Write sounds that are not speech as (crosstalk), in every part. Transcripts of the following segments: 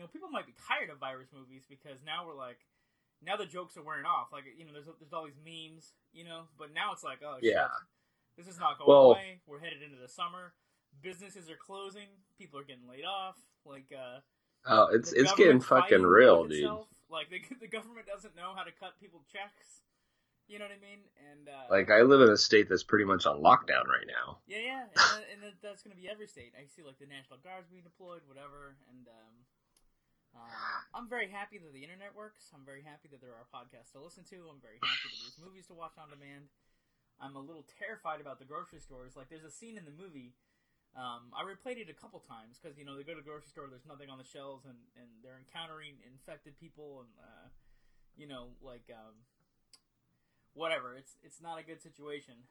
you know, people might be tired of virus movies because now we're like, now the jokes are wearing off. Like, you know, there's there's all these memes, you know, but now it's like, oh, Yeah. shit, this is not going Well- away. We're headed into the summer. Businesses are closing. People are getting laid off. Like, uh, Oh, it's it's getting fucking real, dude. itself. Like, the, (laughs) the government doesn't know how to cut people checks. You know what I mean? And uh, Like I live in a state that's pretty much on lockdown right now. Yeah, yeah, and, and that's going to be every state. I see like the National Guard's being deployed, whatever, and um, uh, I'm very happy that the internet works. I'm very happy that there are podcasts to listen to. I'm very happy that there's movies to watch on demand. I'm a little terrified about the grocery stores. Like, there's a scene in the movie. Um, I replayed it a couple times because you know they go to the grocery store. There's nothing on the shelves, and, and they're encountering infected people, and uh, you know, like um, whatever. It's it's not a good situation.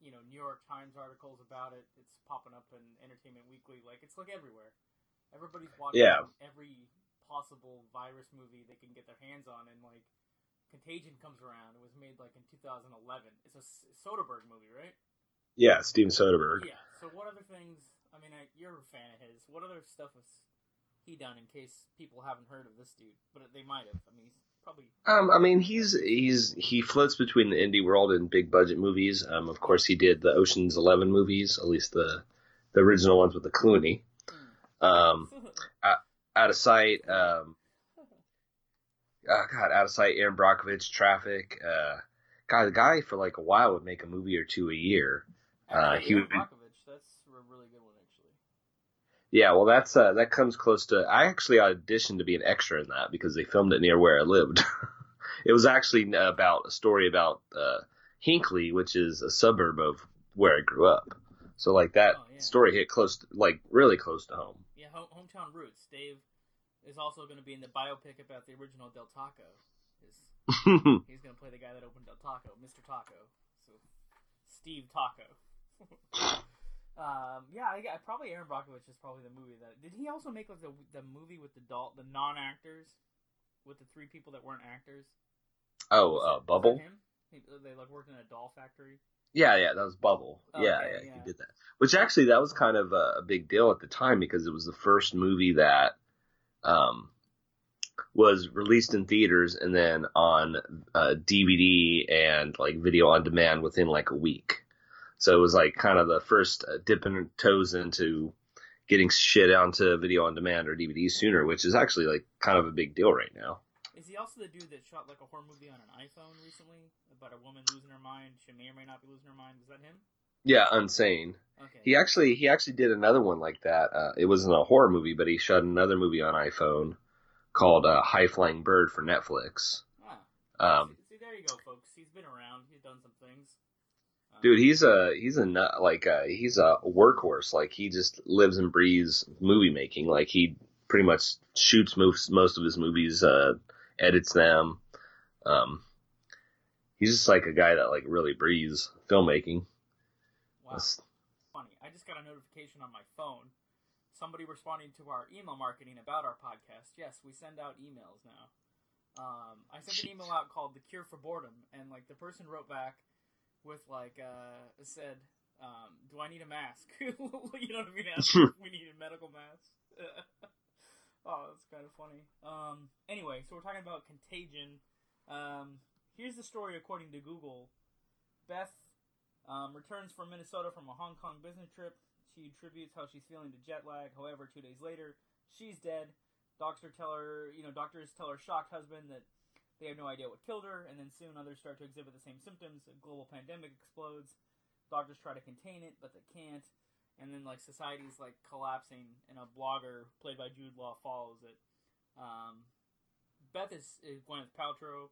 You know New York Times articles about it. It's popping up in Entertainment Weekly. Like it's like everywhere. Everybody's watching Yeah. every possible virus movie they can get their hands on, and like Contagion comes around. It was made like in 2011. It's a Soderbergh movie, right? Yeah, Steven Soderbergh. Yeah. So what other things? I mean, I, you're a fan of his. What other stuff has he done? In case people haven't heard of this dude, but they might have. I mean, he's. Um, I mean, he's he's he floats between the indie world and big budget movies. Um, of course, he did the Ocean's Eleven movies, at least the the original ones with the Clooney. Um, (laughs) out of sight. Um, oh God, out of sight. Erin Brockovich, Traffic. Uh, God, the guy for like a while would make a movie or two a year. Uh, he Erin would be- Brockovich, that's a really good one, actually. Yeah, well, that's uh, that comes close to. I actually auditioned to be an extra in that because they filmed it near where I lived. (laughs) it was actually about a story about uh, Hinkley, which is a suburb of where I grew up. So like that Oh, yeah. story hit close, to, like really close to home. Yeah, home, hometown roots. Dave is also going to be in the biopic about the original Del Taco. (laughs) He's going to play the guy that opened Del Taco, Mr. Taco. So, Steve Taco. (laughs) um, yeah, I, I probably Erin Brockovich is probably the movie that. Did he also make like the the movie with the doll, the non actors, with the three people that weren't actors? oh, Was uh, Bubble. him? He, they like worked in a doll factory. Yeah, yeah, that was Bubble. Oh, yeah, okay, yeah, yeah. he did that. Which actually, that was kind of a, a big deal at the time because it was the first movie that um, was released in theaters and then on uh, DVD and like video on demand within like a week. So it was like kind of the first uh, dipping toes into getting shit onto video on demand or DVD sooner, which is actually like kind of a big deal right now. Is he also the dude that shot like a horror movie on an iPhone recently about a woman losing her mind? She may or may not be losing her mind. Is that him? Yeah, Unsane. Okay. He actually he actually did another one like that. Uh, it wasn't a horror movie, but he shot another movie on iPhone called uh, High Flying Bird for Netflix. Ah. Um, see, see, there you go, folks. He's been around. He's done some things. Dude, he's a he's a nut, like uh he's a workhorse. Like he just lives and breathes movie making. Like he pretty much shoots most most of his movies, uh, edits them. Um, he's just like a guy that like really breathes filmmaking. wow. That's- funny. I just got a notification on my phone. Somebody responding to our email marketing about our podcast. Yes, we send out emails now. Um, I sent an email out called "The Cure for Boredom," and like the person wrote back with like uh, said, um, "Do I need a mask?" (laughs) you know what I mean? (laughs) We need a medical mask. (laughs) oh, that's kind of funny. Um, anyway, so we're talking about Contagion. Um, here's the story according to Google. Beth um, returns from Minnesota from a Hong Kong business trip. She attributes how she's feeling to jet lag. However, two days later, she's dead. Doctor tell her, you know, doctors tell her shocked husband that they have no idea what killed her, and then soon others start to exhibit the same symptoms. A global pandemic explodes. Doctors try to contain it, but they can't. And then like society's like collapsing, and a blogger played by Jude Law follows it. Um, Beth is, is Gwyneth Paltrow.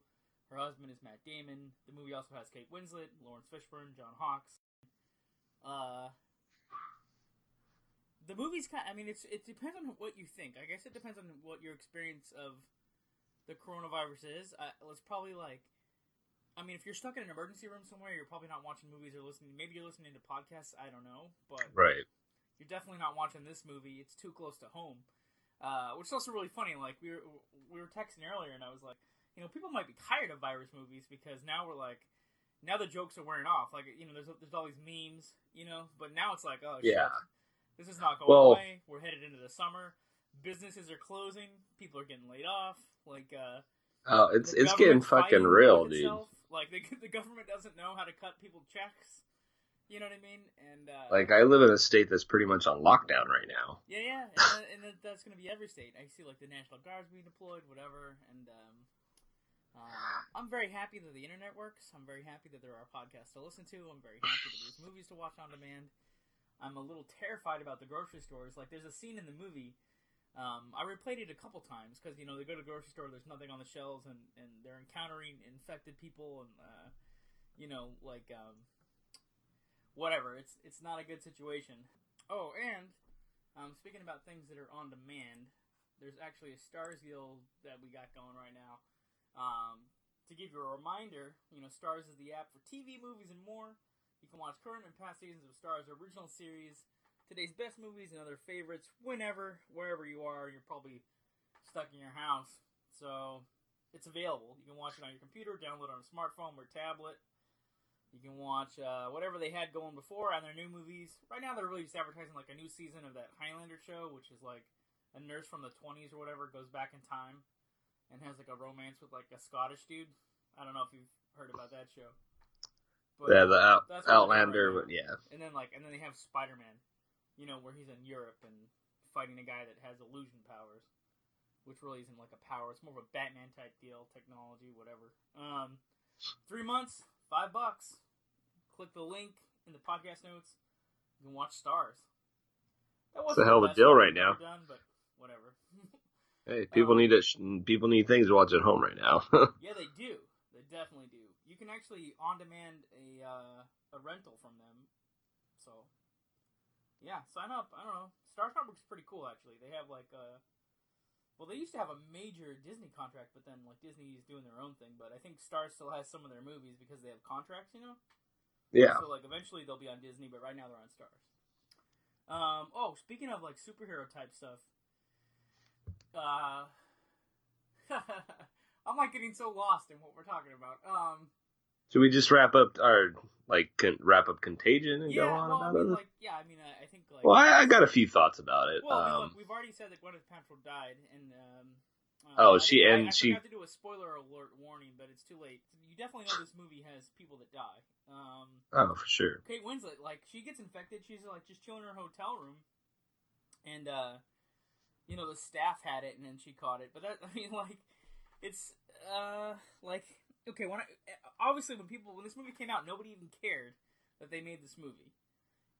Her husband is Matt Damon. The movie also has Kate Winslet, Laurence Fishburne, John Hawkes. Uh, the movie's kind. I mean, it's it depends on what you think. I guess it depends on what your experience of the coronavirus is. Uh, it's probably like, I mean, if you're stuck in an emergency room somewhere, you're probably not watching movies or listening. Maybe you're listening to podcasts. I don't know, but Right. you're definitely not watching this movie. It's too close to home. Uh, which is also really funny. Like we were we were texting earlier, and I was like, you know, people might be tired of virus movies because now we're like, now the jokes are wearing off. Like you know, there's there's all these memes, you know, but now it's like, oh Yeah. shit, this is not going Well- away. We're headed into the summer. Businesses are closing. People are getting laid off. Like uh, Oh, it's it's getting fucking real, with dude. itself. Like the (laughs) the government doesn't know how to cut people checks. You know what I mean? And uh, Like I live in a state that's pretty much on lockdown right now. Yeah, yeah, and, and that's going to be every state. I see like the National Guard's being deployed, whatever, and um, uh, I'm very happy that the internet works. I'm very happy that there are podcasts to listen to. I'm very happy that there's movies to watch on demand. I'm a little terrified about the grocery stores. Like, there's a scene in the movie. Um, I replayed it a couple times because you know they go to the grocery store. There's nothing on the shelves, and, and they're encountering infected people, and uh, you know, like um, whatever. It's it's not a good situation. Oh, and um, speaking about things that are on demand, there's actually a Starz deal that we got going right now. Um, to give you a reminder, you know, Starz is the app for TV, movies, and more. You can watch current and past seasons of Starz original series, today's best movies, and other favorites whenever, wherever you are. You're probably stuck in your house, so it's available. You can watch it on your computer, download it on a smartphone or tablet. You can watch uh, whatever they had going before on their new movies. Right now, they're really just advertising like a new season of that Highlander show, which is like a nurse from the 20s or whatever goes back in time and has like a romance with like a Scottish dude. I don't know if you've heard about that show. But, yeah, the out, that's what they're doing Outlander, right but yeah. And then like, and then they have Spider Man, you know, where he's in Europe and fighting a guy that has illusion powers, which really isn't like a power. It's more of a Batman type deal, technology, whatever. Um, three months, five bucks. Click the link in the podcast notes. You can watch Starz. That was a hell of a deal right now. Done, but whatever. (laughs) Hey, people Um, need it. People need things to watch at home right now. (laughs) Yeah, they do. They definitely do. You can actually on demand a uh, a rental from them. So, yeah, sign up. I don't know. Star Network's pretty cool actually. They have like a well, they used to have a major Disney contract, but then like Disney is doing their own thing. But I think Star still has some of their movies because they have contracts, you know. yeah. So like eventually they'll be on Disney, but right now they're on Starz. Um. Oh, speaking of like superhero type stuff, uh, (laughs) I'm like getting so lost in what we're talking about. Um. Should we just wrap up our like wrap up Contagion and Yeah. go on Well, I about mean, it? like, yeah. I mean, I, I think like. well, I, I got a few thoughts about it. Well, I um, look, we've already said that Gwyneth Paltrow died, and um. uh, Oh, I she- think- I- and I, she- forgot to do a spoiler alert warning, but it's too late. You definitely know this movie has people that die. Um. oh, for sure. Kate Winslet, like she gets infected, she's like just chilling in her hotel room, and uh, you know the staff had it, and then she caught it. But that, (laughs) I mean, like, it's uh, like okay, when I, obviously when people when this movie came out, nobody even cared that they made this movie.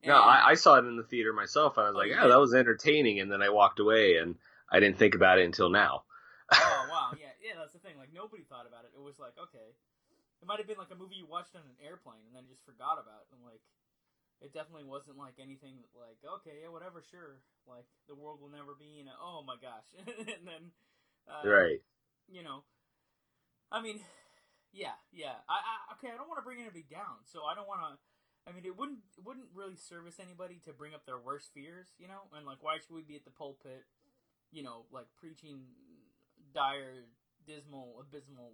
No, I, I saw it in the theater myself, and I was Oh, like, "Yeah, that was entertaining." And then I walked away, and I didn't think about it until now. oh wow, (laughs) yeah, yeah, that's the thing. Like nobody thought about it. It was like okay, it might have been like a movie you watched on an airplane and then just forgot about, and like it definitely wasn't like anything that, like okay, yeah, whatever, sure. Like the world will never be in a oh my gosh, (laughs) and then uh, right. you know, I mean, yeah, yeah. I, I okay, I don't want to bring anybody down, so I don't want to. I mean, it wouldn't it wouldn't really service anybody to bring up their worst fears, you know. And like, why should we be at the pulpit, you know, like preaching dire, dismal, abysmal,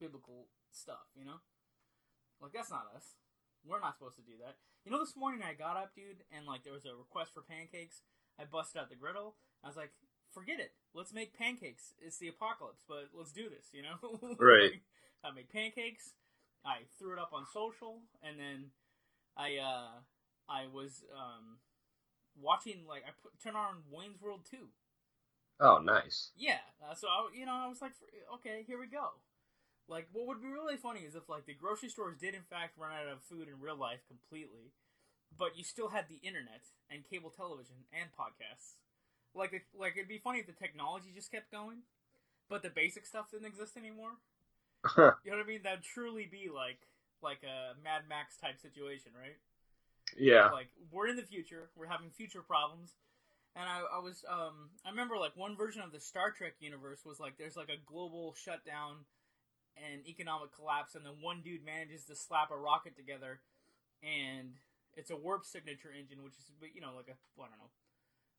biblical stuff, you know? Like that's not us. We're not supposed to do that. You know, this morning I got up, dude, and like there was a request for pancakes. I busted out the griddle. I was like, forget it. Let's make pancakes. It's the apocalypse, but let's do this, you know? (laughs) Right. I made pancakes. I threw it up on social, and then I uh I was um watching like I put turn on Wayne's World two. Oh, nice. Yeah, uh, so I, you know I was like, okay, here we go. Like, what would be really funny is if like the grocery stores did in fact run out of food in real life completely, but you still had the internet and cable television and podcasts. Like, it- like it'd be funny if the technology just kept going, but the basic stuff didn't exist anymore. You know what I mean? That'd truly be like like a Mad Max type situation, right? yeah. Like we're in the future, we're having future problems, and I, I was um I remember like one version of the Star Trek universe was like there's like a global shutdown and economic collapse, and then one dude manages to slap a rocket together, and it's a warp signature engine, which is you know like a I don't know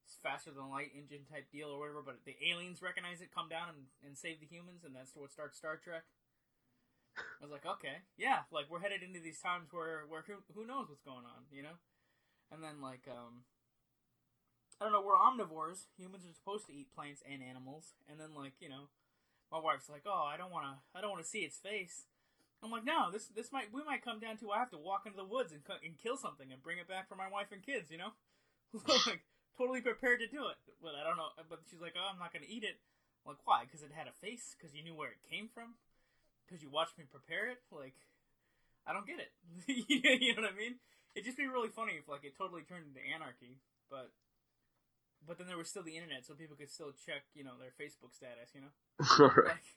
It's faster than light engine type deal or whatever. But the aliens recognize it, come down and, and save the humans, and that's what starts Star Trek. I was like, okay, yeah, like we're headed into these times where where who who knows what's going on, you know? And then like um I don't know, we're omnivores. Humans are supposed to eat plants and animals. And then like, you know, my wife's like, "Oh, I don't want to I don't want to see its face." I'm like, "No, this this might we might come down to I have to walk into the woods and and kill something and bring it back for my wife and kids, you know?" (laughs) like totally prepared to do it. But I don't know, but she's like, "Oh, I'm not going to eat it." I'm like, "Why? Cuz it had a face? Cuz you knew where it came from?" Because you watched me prepare it. Like, I don't get it. (laughs) you know what I mean? It'd just be really funny if like it totally turned into anarchy, but but then there was still the internet, so people could still check, you know, their Facebook status. You know, (laughs) right. like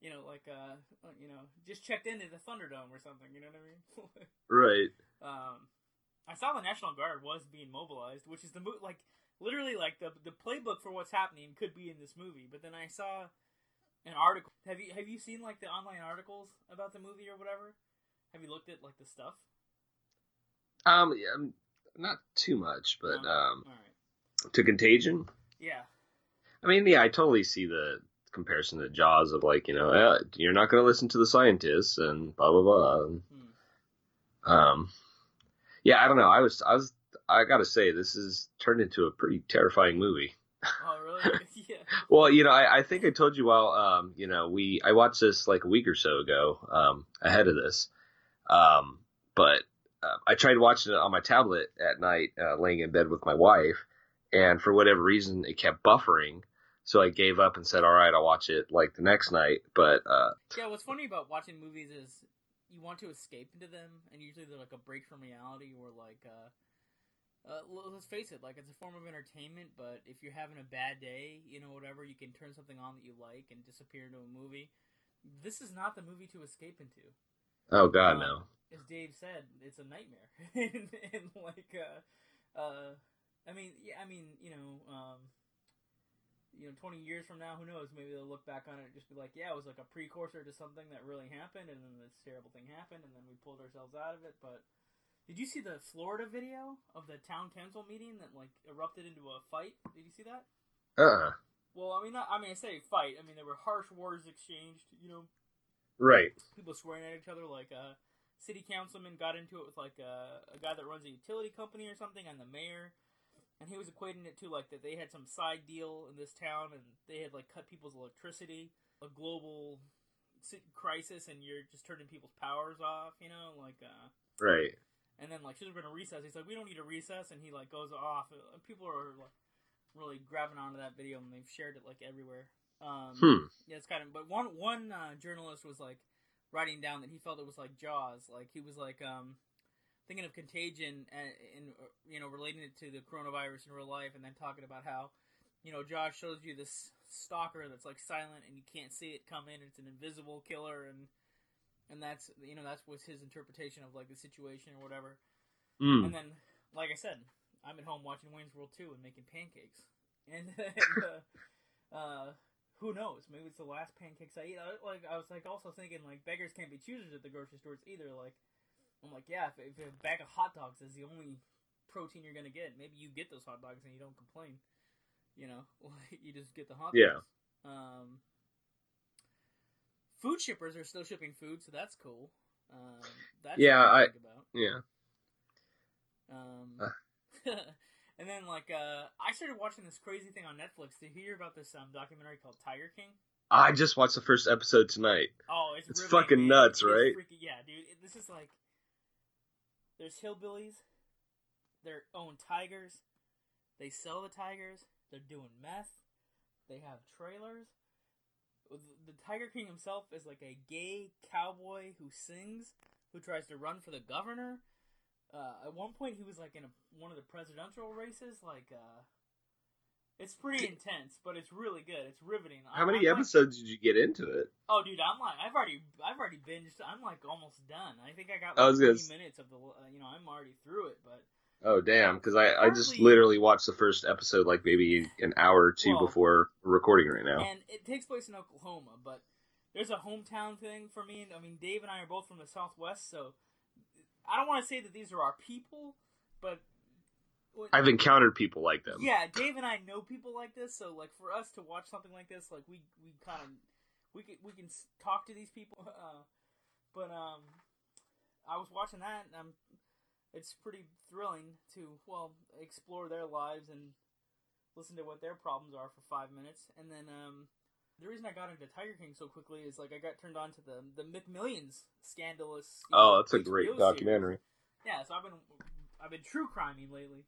you know, like uh, you know, just checked into the Thunderdome or something. You know what I mean? (laughs) Right. um, I saw the National Guard was being mobilized, which is the mo- like literally like the the playbook for what's happening could be in this movie. But then I saw an article. Have you have you seen like the online articles about the movie or whatever? Have you looked at like the stuff? Um, yeah, um, not too much, but um, right. to Contagion. Yeah. I mean, yeah, I totally see the comparison to Jaws of like, you know, eh, you're not going to listen to the scientists and blah blah blah. Hmm. um, yeah, I don't know. I was, I was, I got to say, this has turned into a pretty terrifying movie. (laughs) Oh really? (laughs) (laughs) yeah. Well, you know, I, I think I told you while, um, you know, we I watched this like a week or so ago, um, ahead of this, um, but uh, I tried watching it on my tablet at night, uh, laying in bed with my wife, and for whatever reason, it kept buffering. So I gave up and said, "All right, I'll watch it like the next night." But uh, Yeah. What's funny about watching movies is you want to escape into them, and usually they're like a break from reality, or like, uh, uh, let's face it, like it's a form of entertainment. But if you're having a bad day, you know, whatever, you can turn something on that you like and disappear into a movie. This is not the movie to escape into. oh god, Um, no. As Dave said, it's a nightmare, (laughs) and, and like, uh, uh, I mean, yeah, I mean, you know, um, you know, twenty years from now, who knows? Maybe they'll look back on it and just be like, yeah, it was like a precursor to something that really happened, and then this terrible thing happened, and then we pulled ourselves out of it. But did you see the Florida video of the town council meeting that like erupted into a fight? Did you see that? Uh, uh Well, I mean, not, I mean, I say fight. I mean, there were harsh words exchanged. You know, right. people swearing at each other. Like a city councilman got into it with like a, a guy that runs a utility company or something, and the mayor, and he was equating it to like that they had some side deal in this town, and they had like cut people's electricity, a global crisis, and you're just turning people's powers off. You know, like uh, Right. And then like should have been a recess. He's like, we don't need a recess, and he like goes off. Uh, People are like really grabbing onto that video, and they've shared it like everywhere. Um, Hmm. yeah, it's kind of. But one one uh, journalist was like writing down that he felt it was like Jaws. Like he was like um, thinking of Contagion and, and uh, you know relating it to the coronavirus in real life, and then talking about how you know Jaws shows you this stalker that's like silent and you can't see it come in. It's an invisible killer, and and that's you know that's was his interpretation of like the situation or whatever. Mm. And then, like I said, I'm at home watching Wayne's World 2 and making pancakes. And, (laughs) and uh, uh, who knows? Maybe it's the last pancakes I eat. I, like I was like also thinking like beggars can't be choosers at the grocery stores either. Like I'm like yeah, if, if a bag of hot dogs is the only protein you're gonna get, maybe you get those hot dogs and you don't complain. You know, (laughs) like you just get the hot dogs. Yeah. dogs. Um, food shippers are still shipping food, so that's cool. Um, that's Yeah, I- think about. Yeah. Um, Uh. (laughs) and then like uh, I started watching this crazy thing on Netflix. Did you hear about this um, documentary called Tiger King? I just watched the first episode tonight. Oh, it's It's fucking nuts, right? freaking- yeah, dude. It- This is like there's hillbillies. They own tigers. They sell the tigers. They're doing meth. They have trailers. The Tiger King himself is like a gay cowboy who sings, who tries to run for the governor. Uh, at one point, he was like in a, one of the presidential races. Like, uh, It's pretty intense, but it's really good. It's riveting. How I'm- many I'm like- episodes did you get into it? oh, dude, I'm like, I've already, I've already binged. I'm like almost done. I think I got I like was gonna minutes of the, uh, you know, I'm already through it. But Oh damn! Because I, I just literally watched the first episode like maybe an hour or two Well- before recording right now. and it takes place in Oklahoma, but there's a hometown thing for me. I mean, Dave and I are both from the Southwest, so I don't want to say that these are our people, but when- I've encountered people like them. Yeah, Dave and I know people like this, so like for us to watch something like this, like we we kind of we can we can talk to these people. (laughs) Uh, but um, I was watching that, and um, it's pretty thrilling to well explore their lives and listen to what their problems are for five minutes, and then um. The reason I got into Tiger King so quickly is like I got turned on to the the McMillions scandalous. you know, Oh, that's a HBO great series. documentary. Yeah, so I've been I've been true criming lately.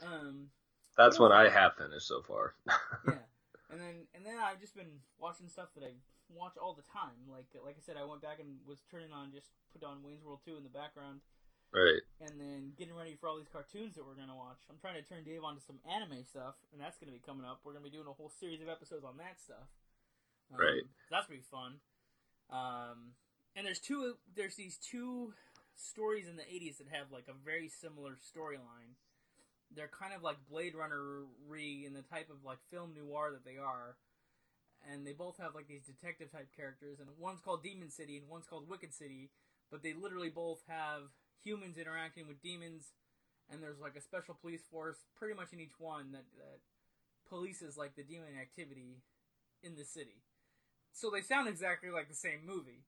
Um, That's what I have finished so far. (laughs) yeah, and then and then I've just been watching stuff that I watch all the time. Like like I said, I went back and was turning on just put on Wayne's World two in the background, right. and then getting ready for all these cartoons that we're gonna watch. I'm trying to turn Dave onto some anime stuff, and that's gonna be coming up. We're gonna be doing a whole series of episodes on that stuff. Um, Right. That's gonna be fun. Um, and there's two. There's these two stories in the '80s that have like a very similar storyline. They're kind of like Blade Runner re in the type of like film noir that they are, and they both have like these detective type characters. And one's called Demon City and one's called Wicked City, but they literally both have humans interacting with demons, and there's like a special police force pretty much in each one that, that polices like the demon activity in the city. So they sound exactly like the same movie.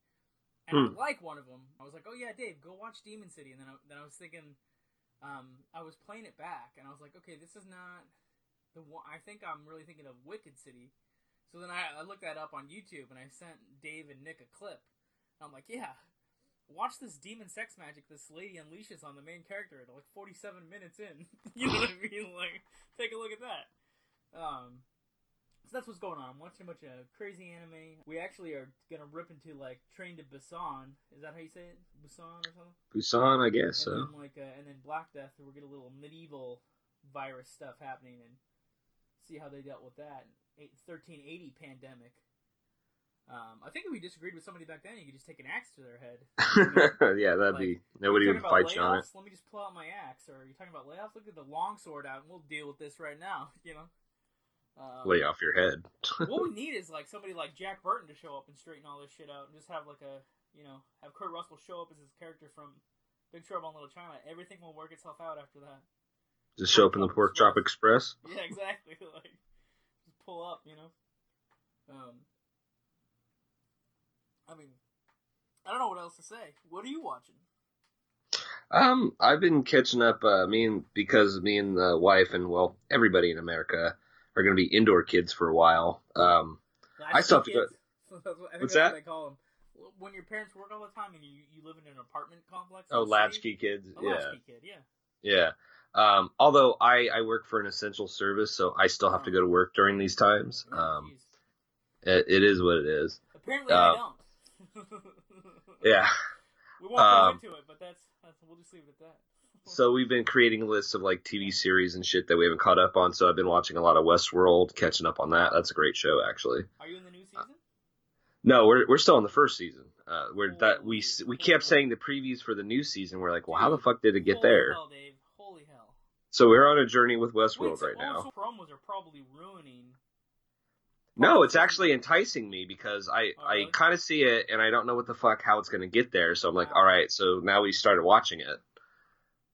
And Hmm. Like one of them. I was like, "Oh yeah, Dave, go watch Demon City." And then I, then I was thinking, um, I was playing it back, and I was like, "Okay, this is not the one." I think I'm really thinking of Wicked City. So then I, I looked that up on YouTube, and I sent Dave and Nick a clip. I'm like, "Yeah, watch this demon sex magic this lady unleashes on the main character at like 47 minutes in. (laughs) you know what I mean? Like, take a look at that. Um, so that's what's going on. I'm watching a bunch of crazy anime. We actually are gonna rip into like Train to Busan. Is that how you say it? Busan or something? Busan, I guess and so. then like, uh, and then Black Death. We're get a little medieval virus stuff happening and see how they dealt with that. 1380 pandemic. Um, I think if we disagreed with somebody back then, you could just take an axe to their head. (laughs) yeah, that'd Like, be nobody would fight you on it. Let me just pull out my axe. Or are you're talking about layoffs? Look at the long sword out, and we'll deal with this right now. (laughs) You know. Um, Lay off your head. (laughs) what we need is like somebody like Jack Burton to show up and straighten all this shit out, and just have like a you know have Kurt Russell show up as his character from Big Trouble in Little China. Everything will work itself out after that. Just show up in the Pork Chop Express. Yeah, exactly. like just pull up, you know. Um, I mean, I don't know what else to say. What are you watching? Um, I've been catching up. Uh, me and because me and the wife and well everybody in America are going to be indoor kids for a while. Um, I still have to go- (laughs) what, What's that's that? what they call them. When your parents work all the time and you, you live in an apartment complex. oh, latchkey kids. A Yeah, latchkey kid, yeah. yeah. Um, although I I work for an essential service, so I still have to go to work during these times. Oh, Um, it, it is what it is. Apparently, uh, I don't. (laughs) Yeah. we won't um, go into it, but that's, that's we'll just leave it at that. (laughs) So we've been creating lists of like TV series and shit that we haven't caught up on. So I've been watching a lot of Westworld, catching up on that. That's a great show, actually. Are you in the new season? No, we're we're still in the first season. Uh, we're that we we kept saying the previews for the new season. We're like, well, how the fuck did it get Holy there? Hell, Dave. Holy hell. So we're on a journey with Wait, Westworld so right now. Promos are probably ruining. No, it's actually enticing me because I Oh, I really? kind of see it and I don't know what the fuck how it's gonna get there. So I'm like, Wow. all right. So now we started watching it.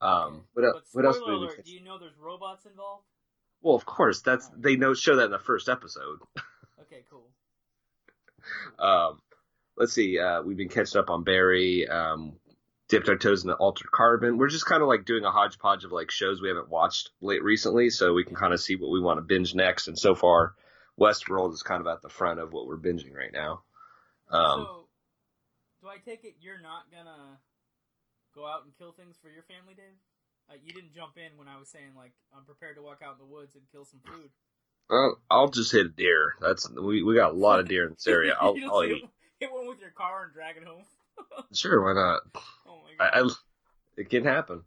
Um, what else? But What else? spoiler did we do you know there's robots involved? Well, of course. That's Alright. they know show that in the first episode. (laughs) Okay, cool. Um, let's see. Uh, we've been catching up on Barry. Um, dipped our toes in the Altered Carbon. We're just kind of like doing a hodgepodge of like shows we haven't watched late recently, so we can kind of see what we want to binge next. And so far, Westworld is kind of at the front of what we're binging right now. Um, so, do I take it you're not gonna go out and kill things for your family, Dave? Uh, you didn't jump in when I was saying like I'm prepared to walk out in the woods and kill some food. well, I'll just hit a deer. That's we we got a lot of deer in this (laughs) area. I'll, I'll hit, eat. hit one with your car and drag it home. (laughs) Sure, why not? Oh my god. I, I, it can happen.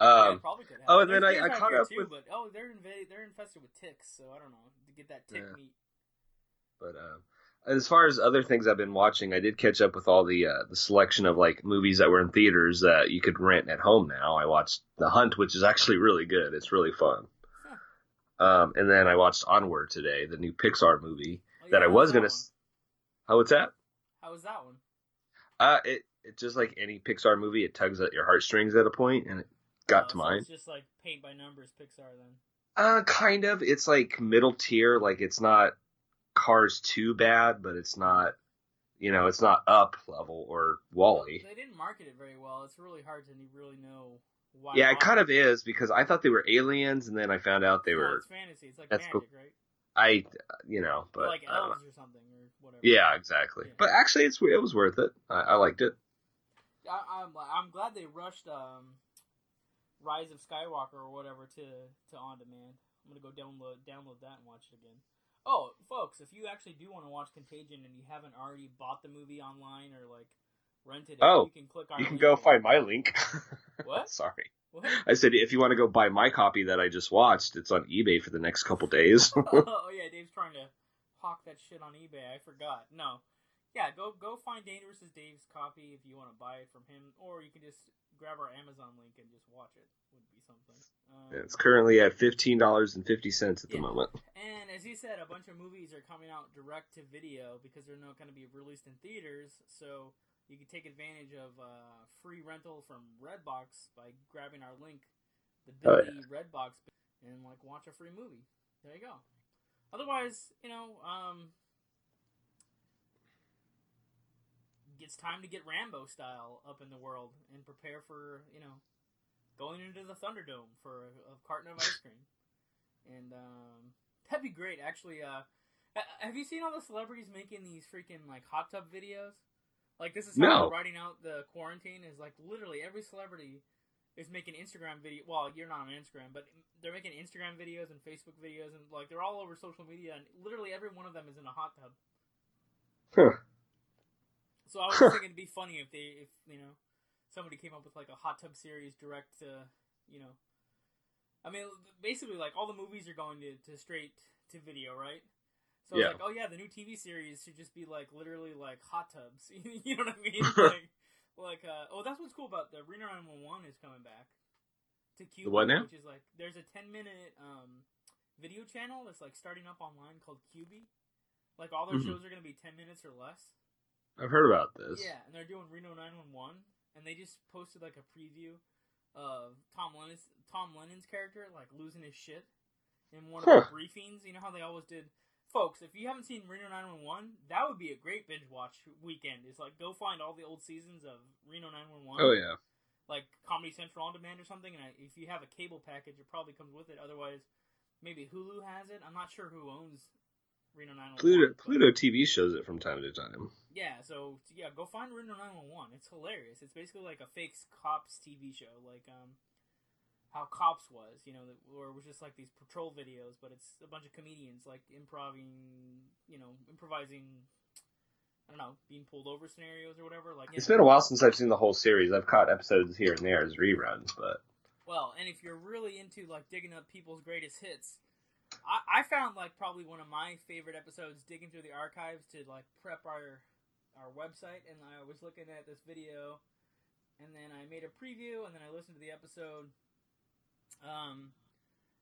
yeah, Um, it probably could. Have. oh, and then I- I caught up too, with- But oh, they're invaded. They're infested with ticks, so I don't know to get that tick Yeah. meat. But um, as far as other things I've been watching, I did catch up with all the uh, the selection of like movies that were in theaters that you could rent at home now. I watched The Hunt, which is actually really good. It's really fun. Um, and then I watched Onward today, the new Pixar movie Oh, yeah, that I was that gonna. one? How was that? How was that one? Uh, it it's just like any Pixar movie. It tugs at your heartstrings at a point, and it got Oh, to so mine. It's just like paint by numbers Pixar then. Uh, kind of. It's like middle tier. Like it's not Cars too bad, but it's not. You know, it's not up level or WALL-E. They didn't market it very well. It's really hard to really know why. Yeah, it kind of is because I thought they were aliens, and then I found out they No, were. It's fantasy. It's like that's magic, cool. right? I, you know, but like I don't know. elves or something or whatever. yeah, exactly. Yeah. But actually, it's it was worth it. I, I liked it. I, I'm I'm glad they rushed um, Rise of Skywalker or whatever to to on demand. I'm gonna go download download that and watch it again. Oh, folks, if you actually do want to watch Contagion and you haven't already bought the movie online or like rented it, Oh, you can click on. You can go find my link. (laughs) What? Sorry. What? I said if you want to go buy my copy that I just watched, it's on eBay for the next couple days. (laughs) (laughs) oh yeah, Dave's trying to hawk that shit on eBay. I forgot. No, yeah, go go find Dangerous as Dave's copy if you want to buy it from him, or you can just grab our Amazon link and just watch it. Would be something. Um, it's currently at fifteen dollars and fifty cents at the moment. And as he said, a bunch of movies are coming out direct to video because they're not going to be released in theaters. So you can take advantage of uh, free rental from Redbox by grabbing our link, the Oh, Billy Redbox, and like watch a free movie. There you go. Otherwise, you know, um, it's time to get Rambo style up in the world and prepare for you know going into the Thunderdome for a, a carton of ice cream. (laughs) And um, that'd be great. Actually, uh, have you seen all the celebrities making these freaking like hot tub videos? Like this is how No. they're writing out the quarantine. Is like literally every celebrity is making Instagram video. Well, you're not on Instagram, but they're making Instagram videos and Facebook videos, and like they're all over social media. And literally every one of them is in a hot tub. Huh. So I was thinking it'd be funny if they, if you know, somebody came up with like a hot tub series direct to, you know, I mean, basically like all the movies are going to, to straight to video, right? So Yeah. it's like, oh yeah, the new TV series should just be like literally like hot tubs. (laughs) you know what I mean? (laughs) like, like, uh, oh, that's what's cool about the Reno 911 is coming back to Quibi, what now? which is like there's a 10 minute um video channel that's like starting up online called Quibi. Like all their Mhm. shows are gonna be 10 minutes or less. I've heard about this. Yeah, and they're doing Reno 911, and they just posted like a preview of Tom Lennon's Tom Lennon's character like losing his shit in one of the briefings. You know how they always did. Folks, if you haven't seen Reno 911, that would be a great binge watch weekend. Is like go find all the old seasons of Reno 911. Oh yeah. Like Comedy Central on demand or something. And I, if you have a cable package, it probably comes with it. Otherwise, maybe Hulu has it. I'm not sure who owns Reno 911. Pluto Pluto TV shows it from time to time. yeah, so yeah, go find Reno 911. It's hilarious. It's basically like a fake cops TV show, like um, how Cops was, you know, or it was just like these patrol videos, but it's a bunch of comedians like improving, you know, improvising. I don't know, being pulled over scenarios or whatever. Like It's been a while since I've seen the whole series. I've caught episodes here and there as reruns, but Well, and if you're really into like digging up people's greatest hits, I, I found like probably one of my favorite episodes digging through the archives to like prep our our website, and I was looking at this video, and then I made a preview, and then I listened to the episode. Um,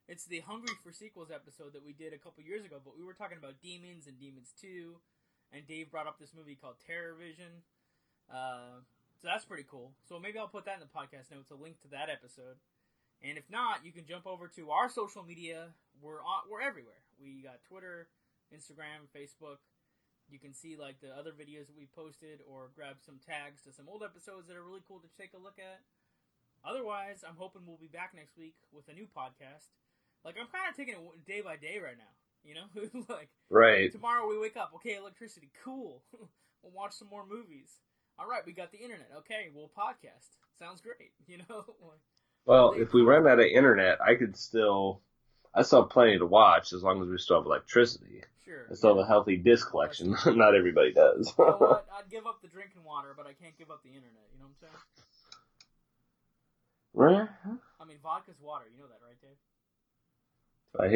it's the Hungry for Sequels episode that we did a couple years ago, but we were talking about demons and Demons Two, and Dave brought up this movie called Terror Vision. Uh, so that's pretty cool. So maybe I'll put that in the podcast notes, a link to that episode. And if not, you can jump over to our social media. We're on, we're everywhere. We got Twitter, Instagram, Facebook. You can see like the other videos that we posted, or grab some tags to some old episodes that are really cool to take a look at. Otherwise, I'm hoping we'll be back next week with a new podcast. Like I'm kind of taking it day by day right now. You know, (laughs) like right. tomorrow we wake up. Okay, electricity, cool. (laughs) we'll watch some more movies. All right, we got the internet. Okay, we'll podcast. Sounds great. (laughs) You know. Well, if we run out of internet, I could still, I still have plenty to watch as long as we still have electricity. Sure. I still have a healthy disc collection. (laughs) Not everybody does. You know? (laughs) I'd give up the drinking water, but I can't give up the internet. You know what I'm saying? Right? I mean, vodka's water. You know that, right, Dave?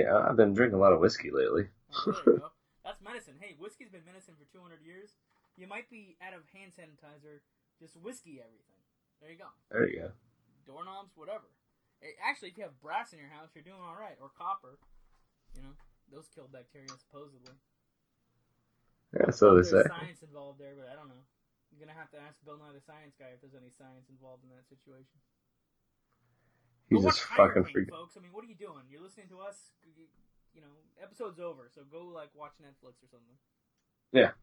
I, I've been drinking a lot of whiskey lately. Oh, there you go. That's medicine. Hey, whiskey's been medicine for 200 years. You might be out of hand sanitizer, just whiskey everything. There you go. There you go. Doorknobs, whatever. Actually, if you have brass in your house, you're doing all right. Or copper. You know, those kill bacteria supposedly. Yeah, so they say. science involved there, but I don't know. You're gonna have to ask Bill Nye the Science Guy if there's any science involved in that situation. He's just fucking freaking. folks. I mean, what are you doing? You're listening to us. You know, episode's over, so go like watch Netflix or something. Yeah.